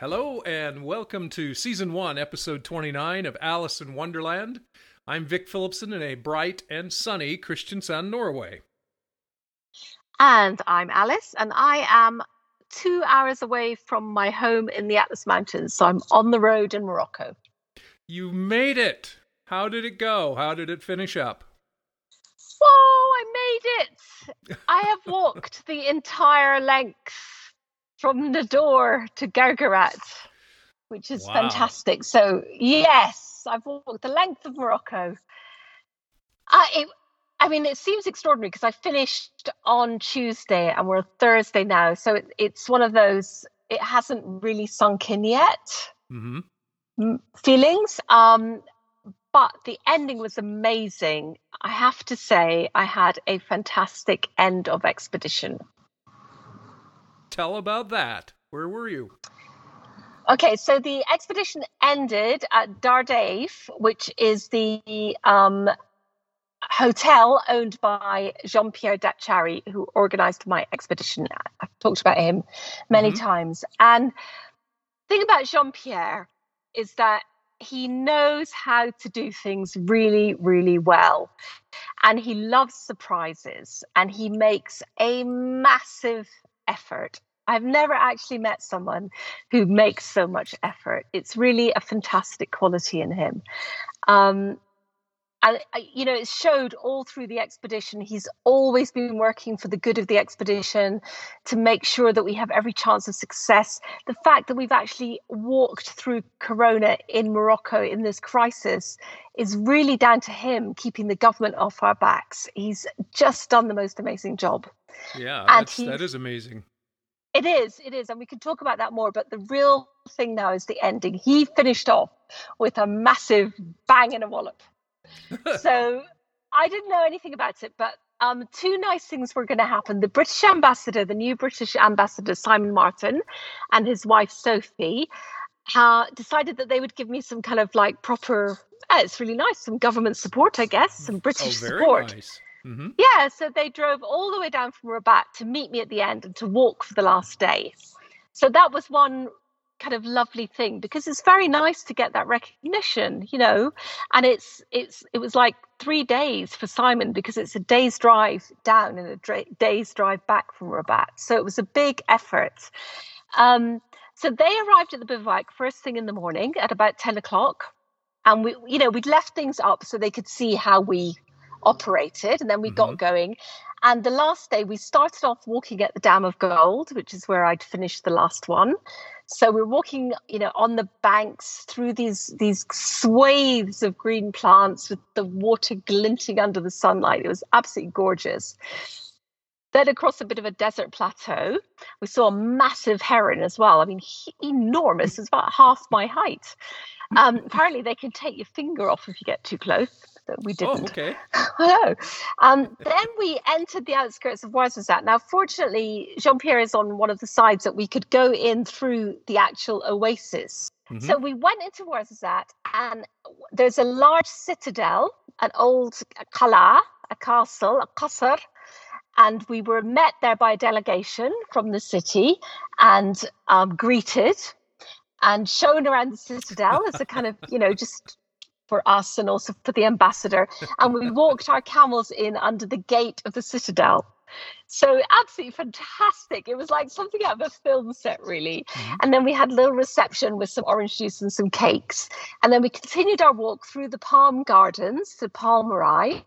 Hello, and welcome to Season 1, Episode 29 of Alice in Wonderland. I'm Vic Phillipson in a bright and sunny Kristiansand, Norway. And I'm Alice, and I am two hours away from my home in the Atlas Mountains. So I'm on the road in Morocco. You made it! How did it go? How did it finish up? Whoa, I made it! I have walked the entire length from Nador to Guerguerat, which is wow. fantastic. So, yes, I've walked the length of Morocco. Uh, it, I mean, it seems extraordinary because I finished on Tuesday and we're Thursday now. So it, it's one of those, it hasn't really sunk in yet mm-hmm. feelings. Um, but the ending was amazing. I have to say, I had a fantastic end of expedition. Tell about that. Where were you? Okay, so the expedition ended at Dardaif, which is the um, hotel owned by Jean Pierre Dachary, who organized my expedition. I've talked about him many mm-hmm. times. And the thing about Jean Pierre is that he knows how to do things really, really well. And he loves surprises and he makes a massive effort. I've never actually met someone who makes so much effort. It's really a fantastic quality in him. Um, and you know it showed all through the expedition he's always been working for the good of the expedition to make sure that we have every chance of success the fact that we've actually walked through corona in morocco in this crisis is really down to him keeping the government off our backs he's just done the most amazing job yeah and that is amazing it is it is and we can talk about that more but the real thing now is the ending he finished off with a massive bang and a wallop so I didn't know anything about it, but um, two nice things were going to happen. The British ambassador, the new British ambassador, Simon Martin, and his wife, Sophie, uh, decided that they would give me some kind of like proper, uh, it's really nice, some government support, I guess, some British oh, support. Nice. Mm-hmm. Yeah, so they drove all the way down from Rabat to meet me at the end and to walk for the last day. So that was one kind of lovely thing because it's very nice to get that recognition you know and it's it's it was like three days for simon because it's a day's drive down and a dra- day's drive back from rabat so it was a big effort um, so they arrived at the bivouac first thing in the morning at about 10 o'clock and we you know we'd left things up so they could see how we operated and then we mm-hmm. got going and the last day we started off walking at the dam of gold which is where i'd finished the last one so we're walking, you know, on the banks through these these swathes of green plants with the water glinting under the sunlight. It was absolutely gorgeous. Then across a bit of a desert plateau, we saw a massive heron as well. I mean, he, enormous. It's about half my height. Um, apparently, they can take your finger off if you get too close that we oh, didn't. Oh, okay. I know. Um, then we entered the outskirts of Ouarzazate. Now, fortunately, Jean Pierre is on one of the sides that we could go in through the actual oasis. Mm-hmm. So we went into Ouarzazate, and there's a large citadel, an old kala, a castle, a qasr, and we were met there by a delegation from the city and um, greeted and shown around the citadel as a kind of, you know, just for us and also for the ambassador. And we walked our camels in under the gate of the citadel. So absolutely fantastic. It was like something out of a film set, really. Mm-hmm. And then we had a little reception with some orange juice and some cakes. And then we continued our walk through the palm gardens to Palmeraie.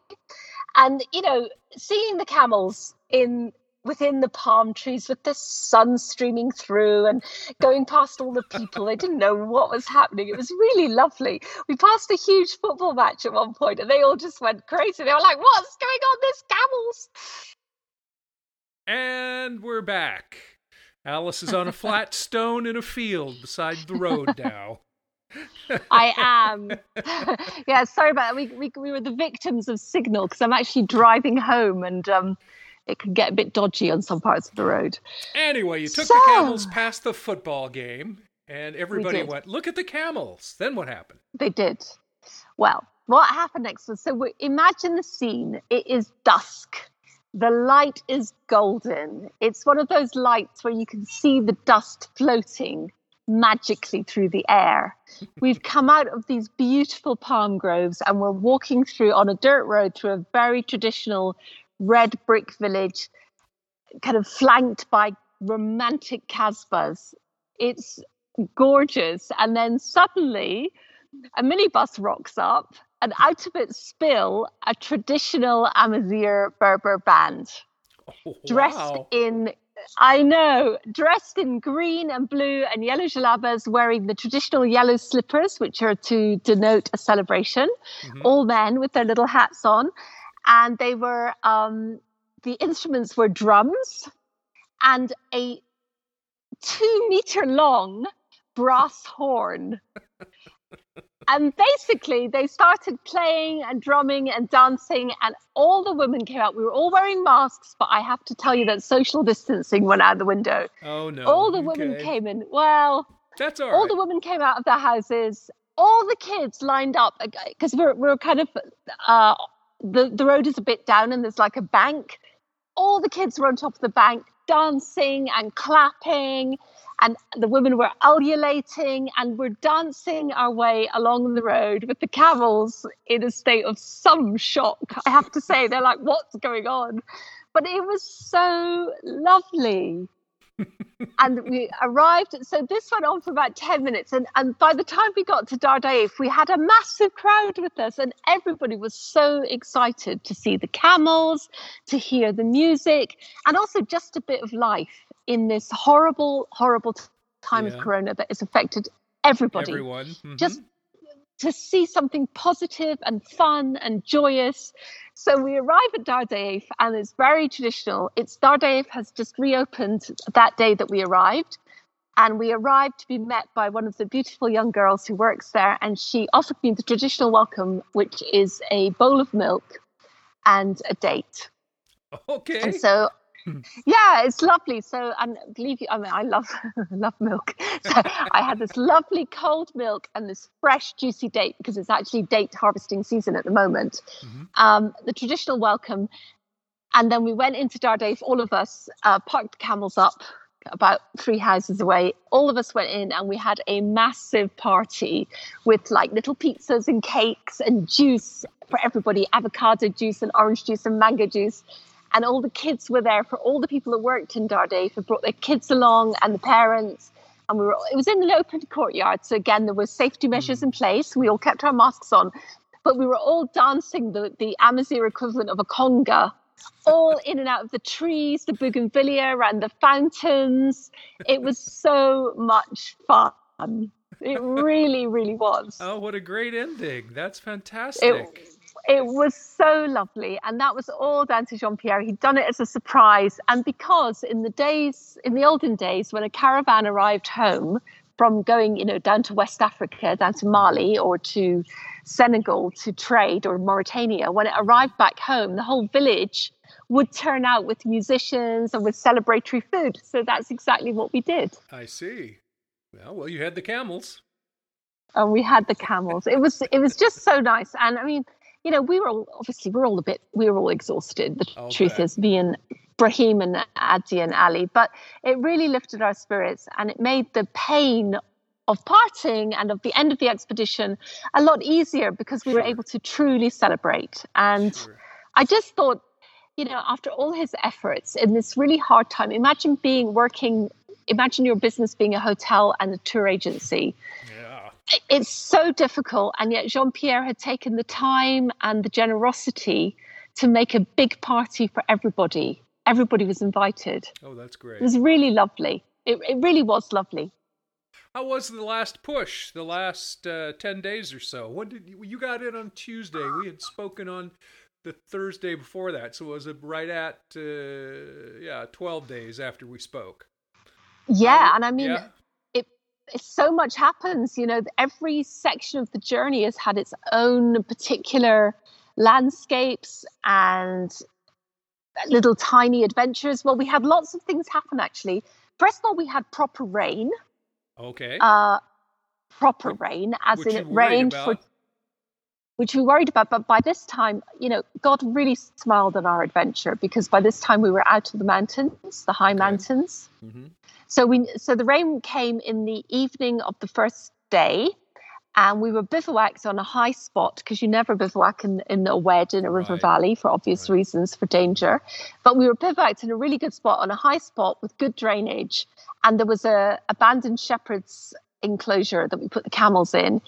And, you know, seeing the camels in within the palm trees with the sun streaming through and going past all the people. they didn't know what was happening. It was really lovely. We passed a huge football match at one point and they all just went crazy. They were like, What's going on? There's camels. And we're back. Alice is on a flat stone in a field beside the road now. I am. yeah, sorry about that. We, we, we were the victims of signal because I'm actually driving home and um, it can get a bit dodgy on some parts of the road. Anyway, you took so, the camels past the football game, and everybody went, "Look at the camels." Then what happened? They did. Well, what happened next was so imagine the scene. It is dusk. The light is golden. It's one of those lights where you can see the dust floating magically through the air. We've come out of these beautiful palm groves and we're walking through on a dirt road through a very traditional red brick village, kind of flanked by romantic Casbahs. It's gorgeous. And then suddenly a minibus rocks up and out of it spill a traditional Amazigh Berber band. Oh, dressed wow. in I know, dressed in green and blue and yellow jalabas, wearing the traditional yellow slippers, which are to denote a celebration. Mhm. All men with their little hats on, and they were um, the instruments were drums and a two meter long brass horn. And basically, they started playing and drumming and dancing, and all the women came out. We were all wearing masks, but I have to tell you that social distancing went out the window. Oh no! all the women Okay. came in. Well, That's all all right. the women came out of their houses. All the kids lined up because we're we're kind of uh, the the road is a bit down and there's like a bank. All the kids were on top of the bank dancing and clapping, and the women were ululating and we're dancing our way along the road with the camels in a state of some shock. I have to say, they're like, "What's going on?" But it was so lovely and we arrived. So this went on for about 10 minutes. And, and by the time we got to Dardaif, we had a massive crowd with us, and everybody was so excited to see the camels, to hear the music, and also just a bit of life in this horrible, horrible time Yeah. of Corona that has affected everybody Everyone. just Mhm. To see something positive and fun and joyous. So we arrive at Dardaif and it's very traditional. It's Dardaif has just reopened that day that we arrived. And we arrived to be met by one of the beautiful young girls who works there. And she offered me the traditional welcome, which is a bowl of milk and a date. okay. And so, yeah, it's lovely. So, and believe you, I mean, I love love milk. So I had this lovely cold milk and this fresh, juicy date because it's actually date harvesting season at the moment. Mhm. Um, the traditional welcome, and then we went into Dardaif. All of us uh, parked the camels up about three houses away. All of us went in and we had a massive party with like little pizzas and cakes and juice for everybody avocado juice and orange juice and mango juice. And all the kids were there for all the people that worked in Dardaif had brought their kids along and the parents. And we were, it was in an open courtyard. So again, there was safety measures mm. in place. We all kept our masks on, but we were all dancing the, the Amazigh equivalent of a conga all in and out of the trees, the bougainvillea and the fountains. It was so much fun. It really, really was. Oh, what a great ending! That's fantastic. it was so lovely. And that was all down to Jean Pierre. He'd done it as a surprise. And because in the days, in the olden days, when a caravan arrived home from going, you know, down to West Africa, down to Mali or to Senegal to trade or Mauritania, when it arrived back home, the whole village would turn out with musicians and with celebratory food. So that's exactly what we did. I see. Well, well, you had the camels. and we had the camels. It was it was just so nice. And I mean, you know, we were all obviously we're all a bit we were all exhausted. The I'll truth is, me and Brahim and Adi and Ali, but it really lifted our spirits and it made the pain of parting and of the end of the expedition a lot easier because we were able to truly celebrate. And Sure. I just thought, you know, after all his efforts in this really hard time, imagine being working, imagine your business being a hotel and a tour agency Yeah. It's so difficult and yet jean-pierre had taken the time and the generosity to make a big party for everybody everybody was invited Oh, that's great. it was really lovely it, it really was lovely How was the last push? The last uh, ten days or so? When did you, you got in on Tuesday? We had spoken on the Thursday before that, so it was it right at uh, yeah twelve days after we spoke? yeah Um, and i mean yeah. So much happens you know every section of the journey has had its own particular landscapes and little tiny adventures well we had lots of things happen actually first of all we had proper rain Okay. uh, proper Which- rain, as in it rained for, which we worried about. But by this time, you know, God really smiled on our adventure because by this time we were out of the mountains, the high Okay. mountains. hmm So we so the rain came in the evening of the first day, and we were bivouacked on a high spot because you never bivouac in, in a wedge in a river Right. valley for obvious Right. reasons for danger. But we were bivouacked in a really good spot on a high spot with good drainage, and there was a abandoned shepherd's enclosure that we put the camels in.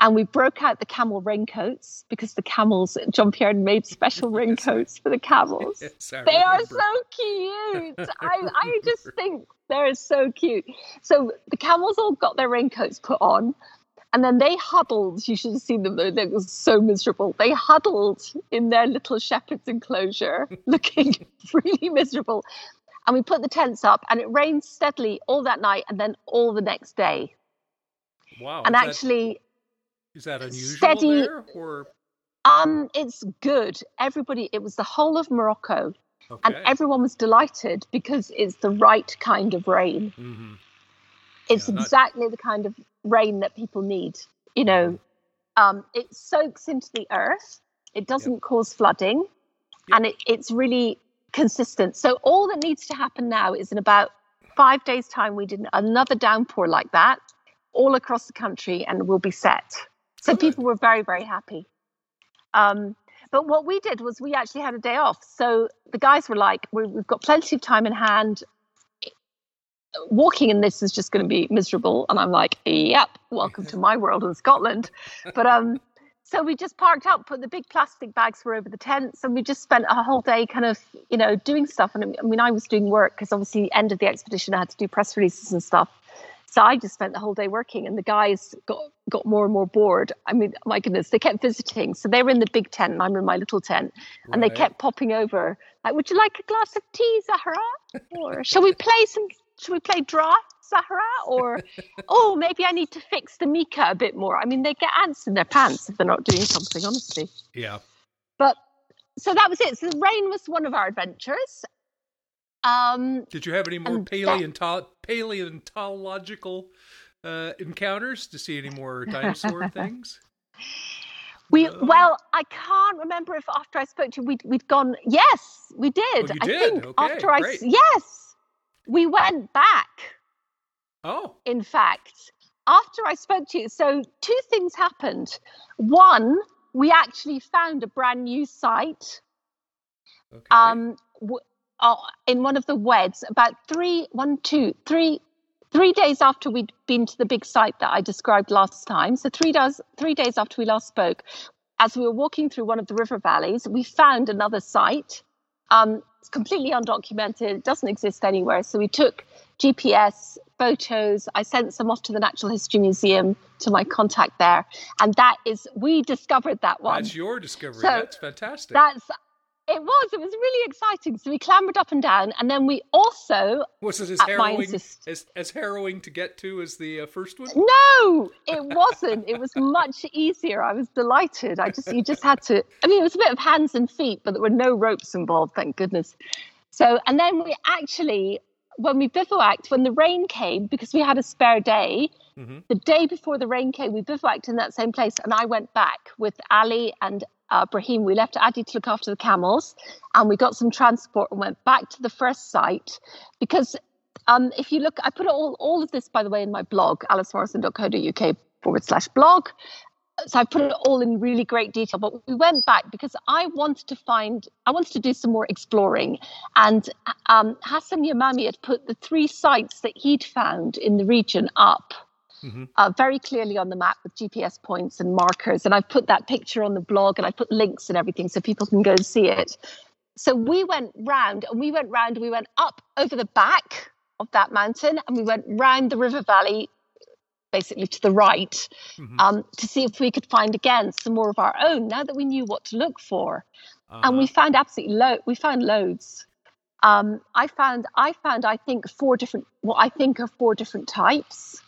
And we broke out the camel raincoats because the camels, Jean Pierre made special raincoats for the camels. Yes, They are so cute. I, I just think they're so cute. So the camels all got their raincoats put on, and then they huddled. You should have seen them though; they were so miserable. They huddled in their little shepherd's enclosure, looking really miserable. And we put the tents up, and it rained steadily all that night, and then all the next day. Wow. and actually, is that unusual steady- there, or um, it's good. Everybody, it was the whole of Morocco, okay? and everyone was delighted because it's the right kind of rain. hmm it's Yeah, not- exactly the kind of rain that people need you know um, it soaks into the earth it doesn't cause flooding Yep. and it, it's really consistent so all that needs to happen now is in about five days time we did another downpour like that all across the country and we'll be set so Good. people were very very happy. Um, but what we did was we actually had a day off. So the guys were like we we've got plenty of time in hand. Walking in this is just going to be miserable. And i'm like yep welcome to my world in scotland. But um so we just parked up put the big plastic bags were over the tents and we just spent a whole day kind of you know doing stuff. And i mean i was doing work because obviously the end of the expedition i had to do press releases and stuff. So i just spent the whole day working and the guys got got more and more bored. I mean my goodness they kept visiting. So they were in the big tent. And i'm in my little tent. And they kept popping over. Like would you like a glass of tea zahra? Or shall we play some shall we play draw zahra? Or oh maybe i need to fix the mika a bit more. I mean they get ants in their pants if they're not doing something honestly. Yeah. but so that was it. So the rain was one of our adventures. Um Did you have any more And that- paleontological uh, encounters to see any more dinosaur things? we No. well i can't remember if after i spoke to you we'd, we'd gone yes we did Oh, i did? think Okay, after i great. yes we went back Oh, in fact, after I spoke to you, so two things happened. One, we actually found a brand new site okay. um, w- uh, in one of the weds about three, one, two, three, three days after we'd been to the big site that I described last time. So three days, three days after we last spoke, as we were walking through one of the river valleys, we found another site. Um, it's completely undocumented. It doesn't exist anywhere. So we took GPS photos. I sent some off to the Natural History Museum to my contact there, and that is we discovered that one. That's your discovery. So, That's fantastic. That's it was. It was really exciting. So we clambered up and down, and then we also was it as harrowing insist- as, as harrowing to get to as the uh, first one? no, it wasn't. It was much easier. I was delighted. I just you just had to. I mean, it was a bit of hands and feet, but there were no ropes involved. Thank goodness. So and then we actually. When we bivouacked, when the rain came, because we had a spare day, mm-hmm. the day before the rain came, we bivouacked in that same place, and I went back with Ali and uh, Brahim. We left Adi to look after the camels, and we got some transport and went back to the first site because um, if you look, I put all all of this, by the way, in my blog, alicemorrison.co.uk forward slash blog. So I put it all in really great detail. But we went back because I wanted to find, I wanted to do some more exploring. And um, Hassan Yamami had put the three sites that he'd found in the region up hmm uh, very clearly on the map with GPS points and markers. And I've put that picture on the blog and I put links and everything so people can go and see it. So we went round and we went round, we went up over the back of that mountain and we went round the river valley, basically to the right, hmm um, to see if we could find again some more of our own now that we knew what to look for. And we Uh-huh. found absolutely lo- we found loads. Um, I found I found I think four different what I think are four different types.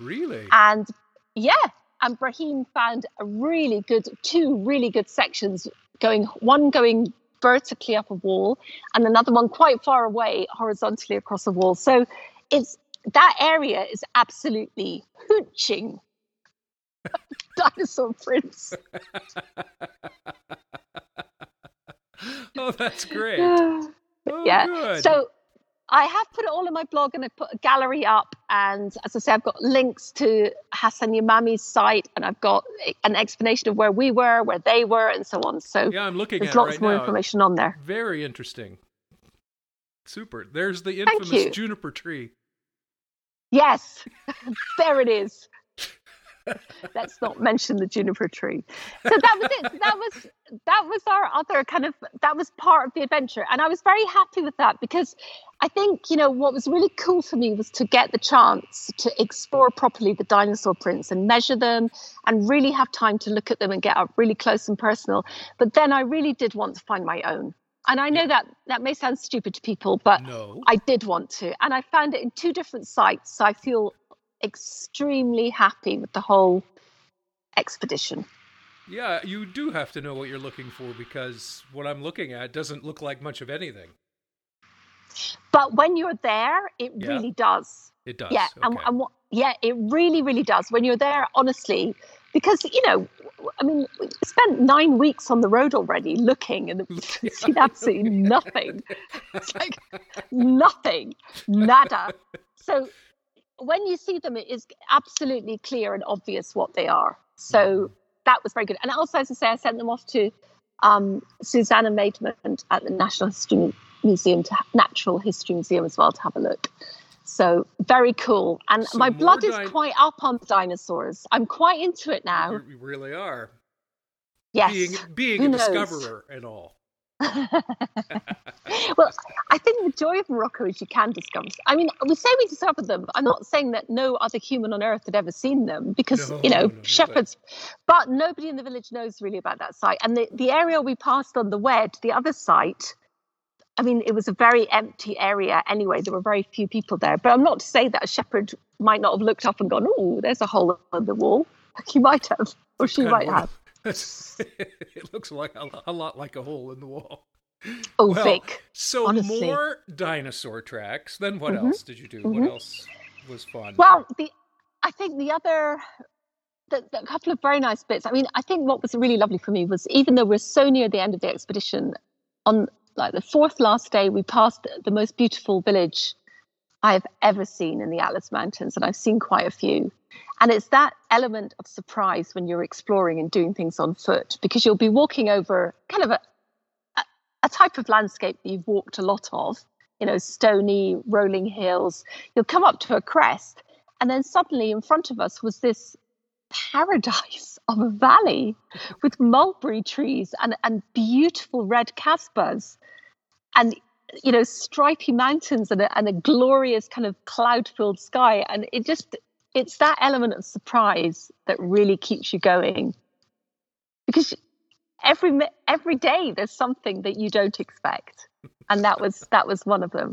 Really And yeah, and Brahim found a really good, two really good sections going, one going vertically up a wall and another one quite far away horizontally across a wall. So it's that area is absolutely hooching. Dinosaur prints. oh, that's great. Oh, yeah. good. So I have put it all in my blog and I put a gallery up. And as I say, I've got links to Hassan Yamami's site and I've got an explanation of where we were, where they were, and so on. So yeah, I'm looking there's at lots right more now. information on there. Very interesting. Super. There's the infamous juniper tree. Yes, there it is. Let's not mention the juniper tree. So that was it. That was that was our other kind of that was part of the adventure, and I was very happy with that because I think you know what was really cool for me was to get the chance to explore properly the dinosaur prints and measure them, and really have time to look at them and get up really close and personal. But then I really did want to find my own. And I know that that may sound stupid to people, but No. I did want to. And I found it in two different sites. So I feel extremely happy with the whole expedition. Yeah, you do have to know what you're looking for because what I'm looking at doesn't look like much of anything. But when you're there, it Yeah. really does. It does. Yeah. And, okay. and what, yeah, it really, really does. When you're there, honestly, because, you know, I mean, we spent nine weeks on the road already looking and seen absolutely nothing. It's like nothing, nada. So when you see them, it is absolutely clear and obvious what they are. So that was very good. And also, as I say, I sent them off to um, Susanna Maidment at the National History Museum, to Natural History Museum as well, to have a look. So very cool. And my blood is quite up on dinosaurs. I'm quite into it now. You you really are. Yes. Being being a knows? discoverer and all. well, I think the joy of Morocco is you can discover. I mean, we say we discovered them. I'm not saying that no other human on earth had ever seen them because, No, you know, no, no, shepherds, but nobody in the village knows really about that site. And the, the area we passed on the Wed, the other site, I mean, it was a very empty area anyway. There were very few people there. But I'm not to say that a shepherd might not have looked up and gone, oh, there's a hole in the wall. He might have, or she might have. it looks like a, a lot like a hole in the wall. Oh, Well, Vic. So honestly. more dinosaur tracks. Then what Mhm, else did you do? mhm. What else was fun? Well, the I think the other the, the couple of very nice bits. I mean, I think what was really lovely for me was even though we're so near the end of the expedition, on like the fourth last day, we passed the most beautiful village I've ever seen in the Atlas Mountains, and I've seen quite a few. And it's that element of surprise when you're exploring and doing things on foot, because you'll be walking over kind of a a, a type of landscape that you've walked a lot of, you know, stony, rolling hills. You'll come up to a crest, and then suddenly in front of us was this paradise of a valley with mulberry trees and, and beautiful red casbahs and you know stripy mountains and a, and a glorious kind of cloud filled sky and it just it's that element of surprise that really keeps you going. Because every every day there's something that you don't expect. And that was that was one of them.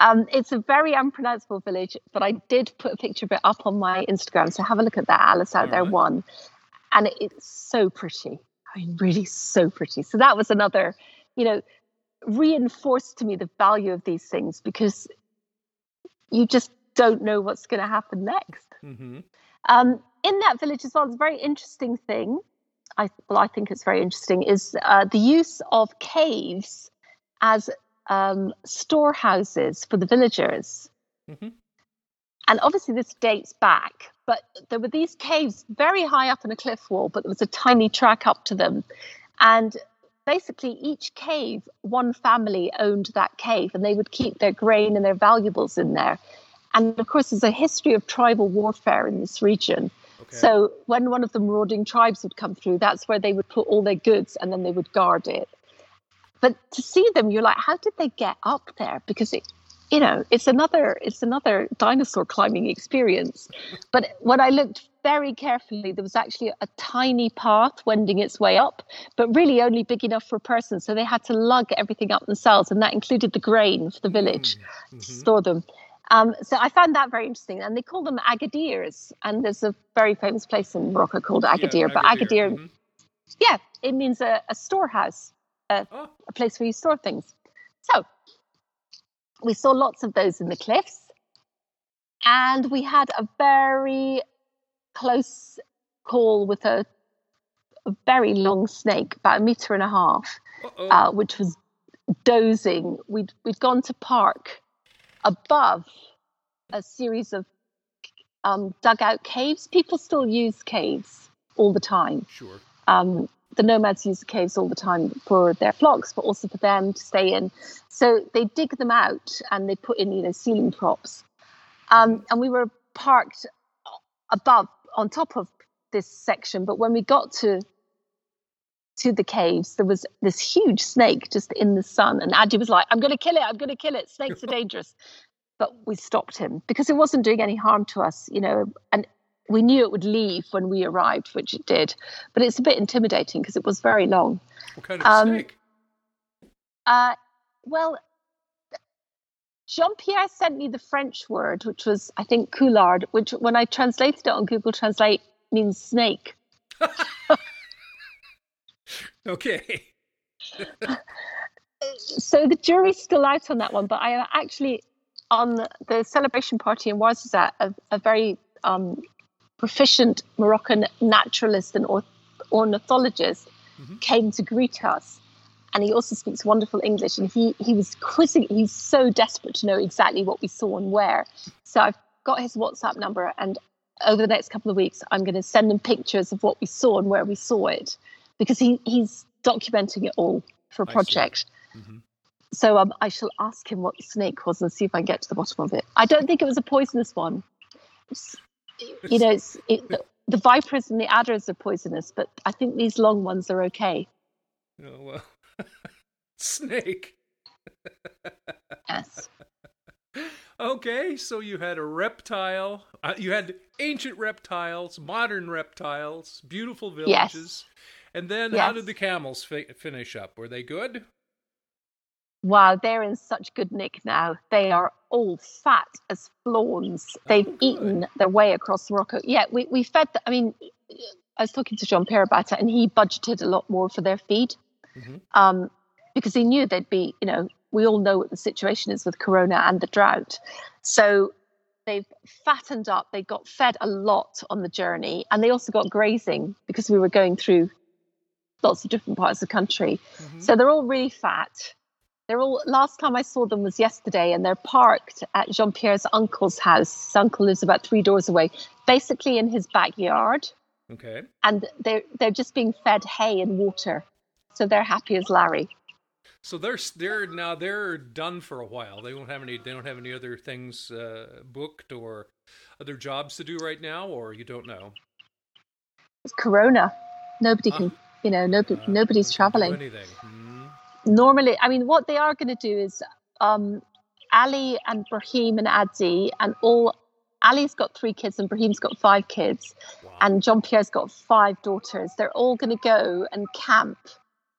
Um, it's a very unpronounceable village but i did put a picture of it up on my instagram. So have a look at that alice out there Alright. one. And it, it's so pretty. I mean really so pretty. So that was another you know reinforced to me the value of these things because you just don't know what's going to happen next hmm um, in that village as well, it's a very interesting thing. I well, I think it's very interesting is uh, the use of caves as um, storehouses for the villagers. Mhm. And obviously, this dates back, but there were these caves very high up in a cliff wall, but there was a tiny track up to them, and basically each cave, one family owned that cave, and they would keep their grain and their valuables in there. And of course, there's a history of tribal warfare in this region. Okay. So when one of the marauding tribes would come through, that's where they would put all their goods and then they would guard it. But to see them, you're like, how did they get up there? Because it, you know, it's another it's another dinosaur climbing experience. But when I looked very carefully, there was actually a tiny path wending its way up, but really only big enough for a person. So they had to lug everything up themselves, and that included the grain for the village Mhm. store them. Um, so I found that very interesting, and they call them agadirs. And there's a very famous place in Morocco called Yeah, Agadir. but Agadir, mhm. yeah, it means a, a storehouse, Oh, a place where you store things. So we saw lots of those in the cliffs, and we had a very close call with a, a very long snake, about a meter and a half, uh, which was dozing. We'd we'd gone to park above a series of um, dugout caves. People still use caves all the time. Sure. Um, the nomads use the caves all the time for their flocks, but also for them to stay in. So they dig them out and they put in, you know, ceiling props. Um, mm-hmm. and we were parked above, on top of this section. But when we got to to the caves, there was this huge snake just in the sun, and Adji was like, "I'm going to kill it! I'm going to kill it! Snakes are dangerous." but we stopped him because it wasn't doing any harm to us, you know. And we knew it would leave when we arrived, which it did. But it's a bit intimidating because it was very long. What kind of um, snake? Uh, well, Jean Pierre sent me the French word, which was, I think, coulard, which when I translated it on Google Translate means snake. okay. so the jury's still out on that one, but I am actually, on the celebration party in Ouarzazate, a, a very um, proficient Moroccan naturalist and ornithologist mm-hmm. came to greet us. And he also speaks wonderful English. And he, he was quizzing, he's so desperate to know exactly what we saw and where. So I've got his WhatsApp number. And over the next couple of weeks, I'm going to send him pictures of what we saw and where we saw it because he, he's documenting it all for a project. Mm-hmm. So um, I shall ask him what the snake was and see if I can get to the bottom of it. I don't think it was a poisonous one. It's, you know, it's, it, the vipers and the adders are poisonous, but I think these long ones are okay. Oh well, snake. yes. Okay, so you had a reptile. Uh, you had ancient reptiles, modern reptiles, beautiful villages. Yes. And then yes. how did the camels fi- finish up? Were they good? Wow, they're in such good nick now. They are all fat as fawns. Oh, They've oh, eaten their way across Morocco. Yeah, we, we fed, the, I mean, I was talking to Jean Pierre about it, and he budgeted a lot more for their feed mm-hmm. um, because he knew they'd be, you know, we all know what the situation is with Corona and the drought. So they've fattened up. They got fed a lot on the journey, and they also got grazing because we were going through lots of different parts of the country. Mm-hmm. So they're all really fat. They're all. Last time I saw them was yesterday, and they're parked at Jean Pierre's uncle's house. His uncle lives about three doors away, basically in his backyard. Okay. And they're they're just being fed hay and water, so they're happy as Larry. So they're they're now they're done for a while. They don't have any they don't have any other things uh, booked or other jobs to do right now, or you don't know. It's Corona. Nobody can you know, nobody, nobody's traveling. Mm. Normally, I mean, what they are going to do is um, Ali and Brahim and Adzi and all. Ali's got three kids and Brahim's got five kids, wow. and Jean Pierre's got five daughters. They're all going to go and camp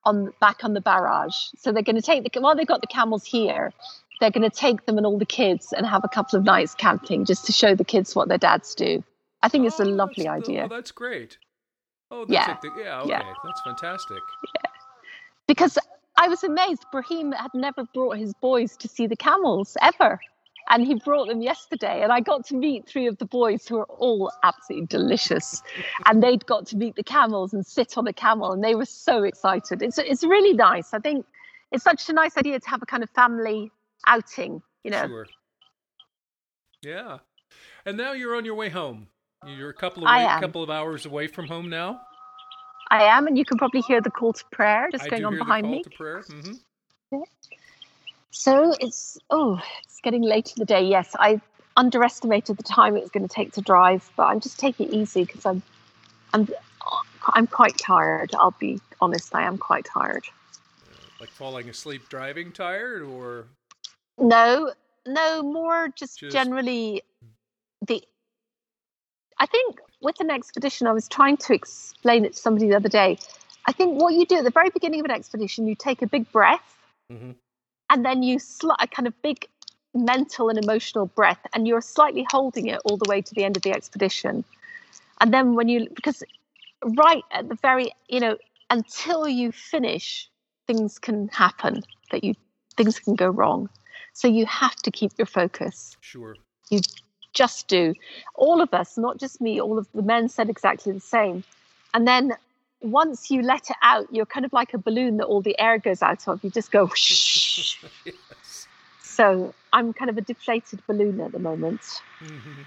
on back on the barrage. So they're going to take the while they've got the camels here, they're going to take them and all the kids and have a couple of nights camping just to show the kids what their dads do. I think it's a oh, lovely idea. Oh, that's great. Oh, yeah. The, yeah, okay. Yeah. That's fantastic. Yeah. Because I was amazed. Brahim had never brought his boys to see the camels ever. And he brought them yesterday. And I got to meet three of the boys who are all absolutely delicious. and they'd got to meet the camels and sit on a camel. And they were so excited. It's, it's really nice. I think it's such a nice idea to have a kind of family outing, you know. Sure. Yeah. And now you're on your way home. You're a couple of way, couple of hours away from home now. I am, and you can probably hear the call to prayer just I going on behind me. Mm-hmm. Yeah. So it's oh, it's getting late in the day. Yes, I underestimated the time it was going to take to drive, but I'm just taking it easy because I'm, I'm, I'm quite tired. I'll be honest, I am quite tired. Uh, like falling asleep driving tired, or no, no, more just, just... generally the I think with an expedition, I was trying to explain it to somebody the other day. I think what you do at the very beginning of an expedition, you take a big breath mm-hmm. and then you sl- a kind of big mental and emotional breath, and you're slightly holding it all the way to the end of the expedition. And then when you, because right at the very, you know, until you finish, things can happen that you, things can go wrong. So you have to keep your focus. Sure. You just do. All of us, not just me, all of the men said exactly the same. And then once you let it out, you're kind of like a balloon that all the air goes out of. You just go, shh. yes. So I'm kind of a deflated balloon at the moment. Mm-hmm.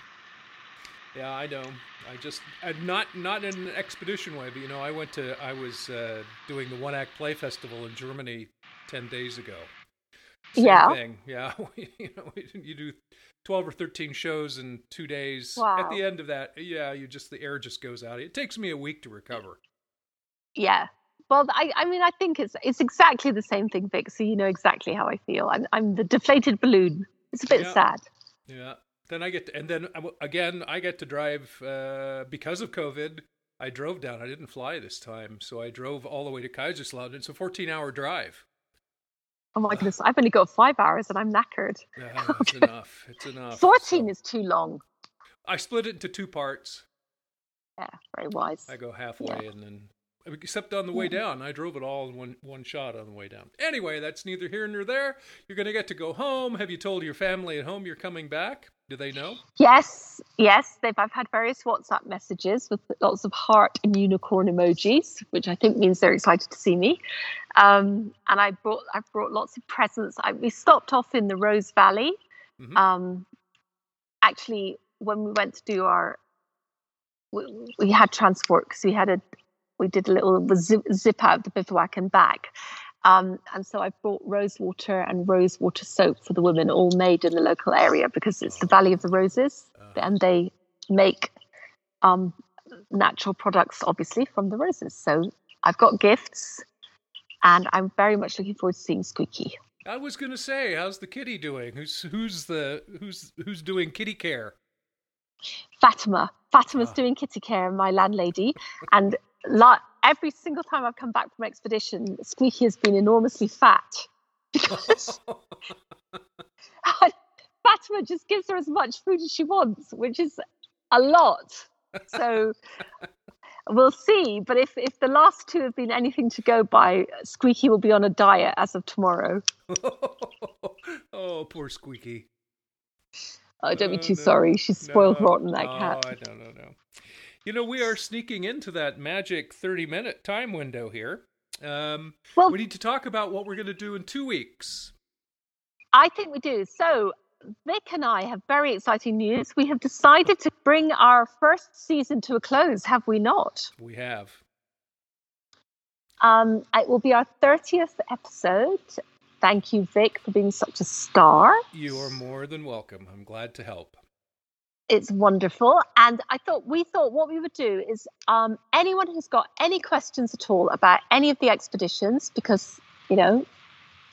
Yeah, I know. I just uh, not not in an expedition way, but you know, I went to I was uh, doing the One Act Play Festival in Germany ten days ago. Same yeah. Thing. Yeah. you know, you do twelve or thirteen shows in two days. Wow. At the end of that, yeah, you just the air just goes out. It takes me a week to recover. Yeah. Well, I, I mean, I think it's it's exactly the same thing, Vic. So you know exactly how I feel. I'm I'm the deflated balloon. It's a bit yeah. sad. Yeah. Then I get to, and then again I get to drive uh, because of COVID. I drove down. I didn't fly this time, so I drove all the way to Kaiserslautern. It's a 14-hour drive. Oh my goodness! I've only got five hours, and I'm knackered. Yeah, it's enough. It's enough. Fourteen so. is too long. I split it into two parts. Yeah, very wise. I go halfway yeah. and then except on the way down. I drove it all in one one shot on the way down. Anyway, that's neither here nor there. You're going to get to go home. Have you told your family at home you're coming back? Do they know? Yes, yes. They've. I've had various WhatsApp messages with lots of heart and unicorn emojis, which I think means they're excited to see me. Um, and I brought. I brought lots of presents. I, we stopped off in the Rose Valley. Mm-hmm. Um, actually, when we went to do our we, we had transport because we had a we did a little zip, zip out of the bivouac and back. Um, and so I've brought rose water and rose water soap for the women, all made in the local area because it's the Valley of the Roses, uh-huh. and they make um, natural products, obviously, from the roses. So I've got gifts, and I'm very much looking forward to seeing Squeaky. I was going to say, how's the kitty doing? Who's who's the who's who's doing kitty care? Fatima. Fatima's uh. doing kitty care, my landlady, and every single time I've come back from expedition, Squeaky has been enormously fat because Fatima just gives her as much food as she wants, which is a lot. So we'll see. But if if the last two have been anything to go by, Squeaky will be on a diet as of tomorrow. oh, poor Squeaky. Oh, don't oh, be too no, sorry. She's spoiled no, rotten, that no, cat. No, no, no. You know, we are sneaking into that magic 30 minute time window here. Um, well, we need to talk about what we're going to do in two weeks. I think we do. So, Vic and I have very exciting news. We have decided to bring our first season to a close, have we not? We have. Um, it will be our 30th episode. Thank you, Vic, for being such a star. You are more than welcome. I'm glad to help it's wonderful. And I thought we thought what we would do is um, anyone who's got any questions at all about any of the expeditions, because you know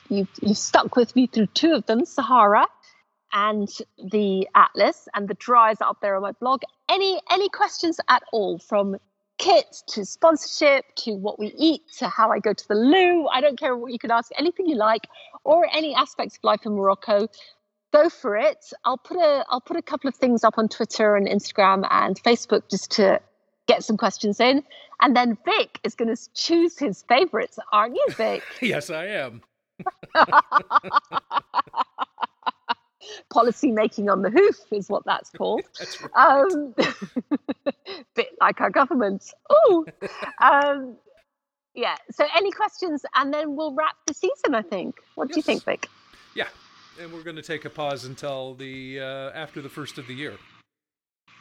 you've you've stuck with me through two of them, Sahara and the Atlas, and the dries up there on my blog. Any any questions at all from to sponsorship to what we eat to how I go to the loo. I don't care what you can ask, anything you like, or any aspects of life in Morocco go for it. I'll put a I'll put a couple of things up on Twitter and Instagram and Facebook just to get some questions in. And then Vic is going to choose his favorites, aren't you, Vic? yes, I am. Policy making on the hoof is what that's called. that's right. Um, bit like our government. Oh, um, yeah. So, any questions, and then we'll wrap the season. I think. What yes. do you think, Vic? Yeah, and we're going to take a pause until the uh, after the first of the year.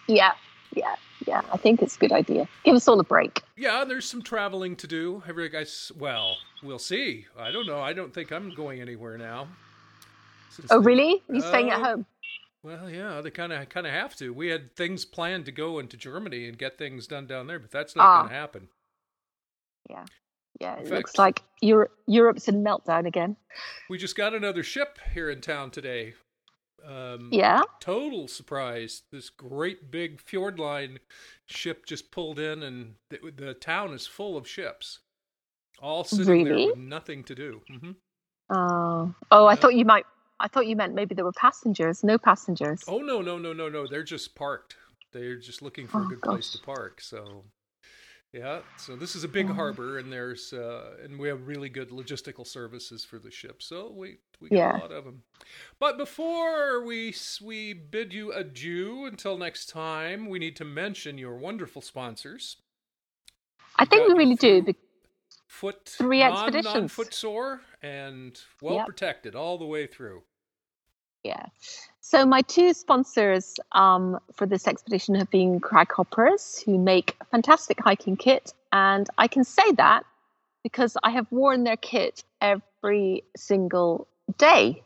Yeah, yeah, yeah. I think it's a good idea. Give us all a break. Yeah, there's some traveling to do. Every guys, well, we'll see. I don't know. I don't think I'm going anywhere now. Oh, really? Are you uh, staying at uh, home? Well, yeah, they kind of kind of have to. We had things planned to go into Germany and get things done down there, but that's not ah. going to happen. Yeah. Yeah, it looks like Europe, Europe's in meltdown again. We just got another ship here in town today. Um, yeah. Total surprise. This great big fjord line ship just pulled in, and the, the town is full of ships, all sitting really? there with nothing to do. Mm-hmm. Oh, oh! I thought you might. I thought you meant maybe there were passengers. No passengers. Oh no, no, no, no, no! They're just parked. They're just looking for oh, a good gosh. place to park. So yeah, so this is a big harbor, and there's uh, and we have really good logistical services for the ship. So we we yeah. a lot of them. But before we we bid you adieu until next time, we need to mention your wonderful sponsors. I think we really do. Foot three expeditions, non footsore, and well yeah. protected all the way through. Yeah. So my two sponsors um, for this expedition have been Craghoppers, who make a fantastic hiking kit, and I can say that because I have worn their kit every single day,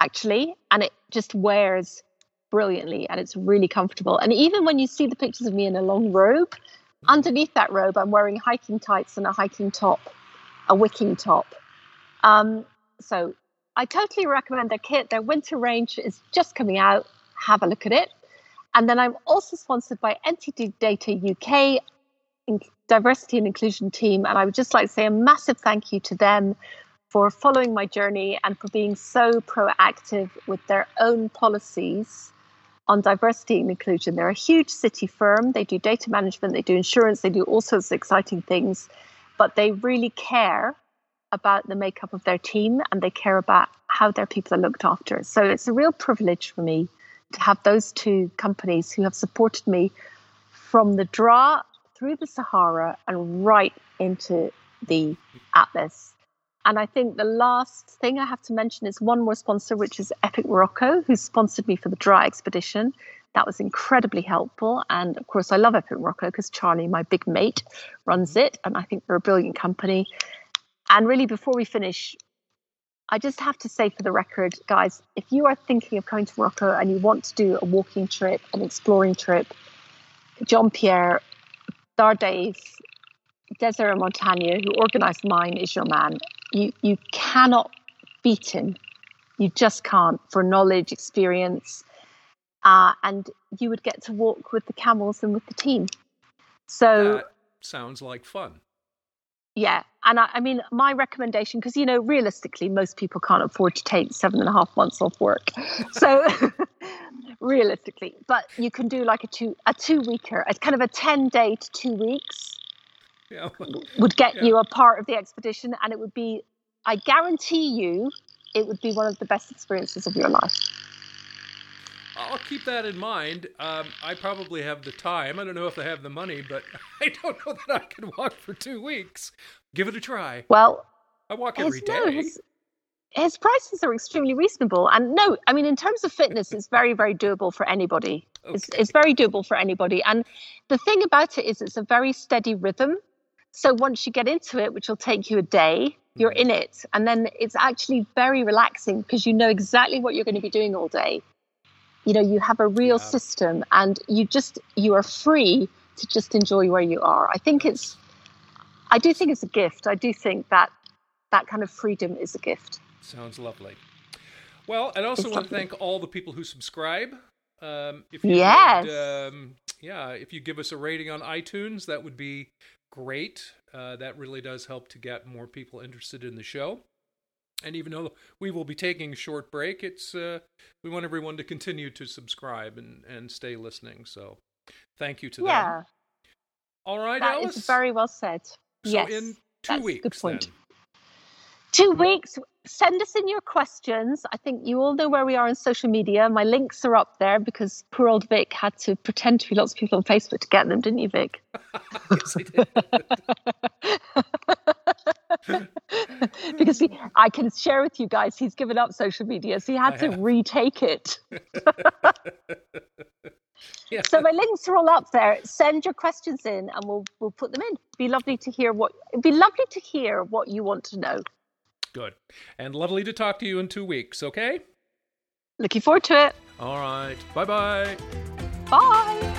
actually, and it just wears brilliantly and it's really comfortable. And even when you see the pictures of me in a long robe. Underneath that robe, I'm wearing hiking tights and a hiking top, a wicking top. Um, so I totally recommend their kit. Their winter range is just coming out. Have a look at it. And then I'm also sponsored by NTT Data UK, diversity and inclusion team. And I would just like to say a massive thank you to them for following my journey and for being so proactive with their own policies on diversity and inclusion. They're a huge city firm. They do data management, they do insurance, they do all sorts of exciting things, but they really care about the makeup of their team and they care about how their people are looked after. So it's a real privilege for me to have those two companies who have supported me from the Draa through the Sahara and right into the Atlas. And I think the last thing I have to mention is one more sponsor, which is Epic Morocco, who sponsored me for the Draa expedition. That was incredibly helpful. And of course, I love Epic Morocco because Charlie, my big mate, runs it. And I think they're a brilliant company. And really, before we finish, I just have to say for the record, guys, if you are thinking of coming to Morocco and you want to do a walking trip, an exploring trip, Jean Pierre Dardaif, Desert Montagne, who organized mine, is your man. You you cannot beat him. You just can't for knowledge, experience, uh, and you would get to walk with the camels and with the team. So that sounds like fun. Yeah, and I, I mean, my recommendation, because you know, realistically, most people can't afford to take seven and a half months off work. So, realistically, but you can do like a two a two weeker, a kind of a ten day to two weeks yeah. would get yeah. you a part of the expedition, and it would be, I guarantee you, it would be one of the best experiences of your life. I'll keep that in mind. Um, I probably have the time. I don't know if I have the money, but I don't know that I can walk for two weeks. Give it a try. Well, I walk every day. No, his, his prices are extremely reasonable, and no, I mean in terms of fitness, it's very, very doable for anybody. Okay. It's, it's very doable for anybody, and the thing about it is, it's a very steady rhythm. So once you get into it, which will take you a day, you're mm-hmm. in it. And then it's actually very relaxing because you know exactly what you're going to be doing all day. You know, you have a real yeah. system and you just, you are free to just enjoy where you are. I think it's, I do think it's a gift. I do think that that kind of freedom is a gift. Sounds lovely. Well, I'd also want to thank all the people who subscribe. Um, if you yes. Would, um, yeah, if you give us a rating on iTunes, that would be great. Uh, that really does help to get more people interested in the show. And even though we will be taking a short break, it's uh, we want everyone to continue to subscribe and, and stay listening. So thank you to them. yeah. them. All right, that Alice. is very well said. So yes, in two weeks. good point. Then. Two weeks. Send us in your questions. I think you all know where we are on social media. My links are up there because poor old Vic had to pretend to be lots of people on Facebook to get them, didn't you, Vic? yes, I did. because he, I can share with you guys, he's given up social media, so he had I to have. retake it. yeah. So my links are all up there. Send your questions in, and we'll we'll put them in. It'd be lovely to hear what. It'd be lovely to hear what you want to know. Good. And lovely to talk to you in two weeks, okay? Looking forward to it. All right. Bye-bye. Bye.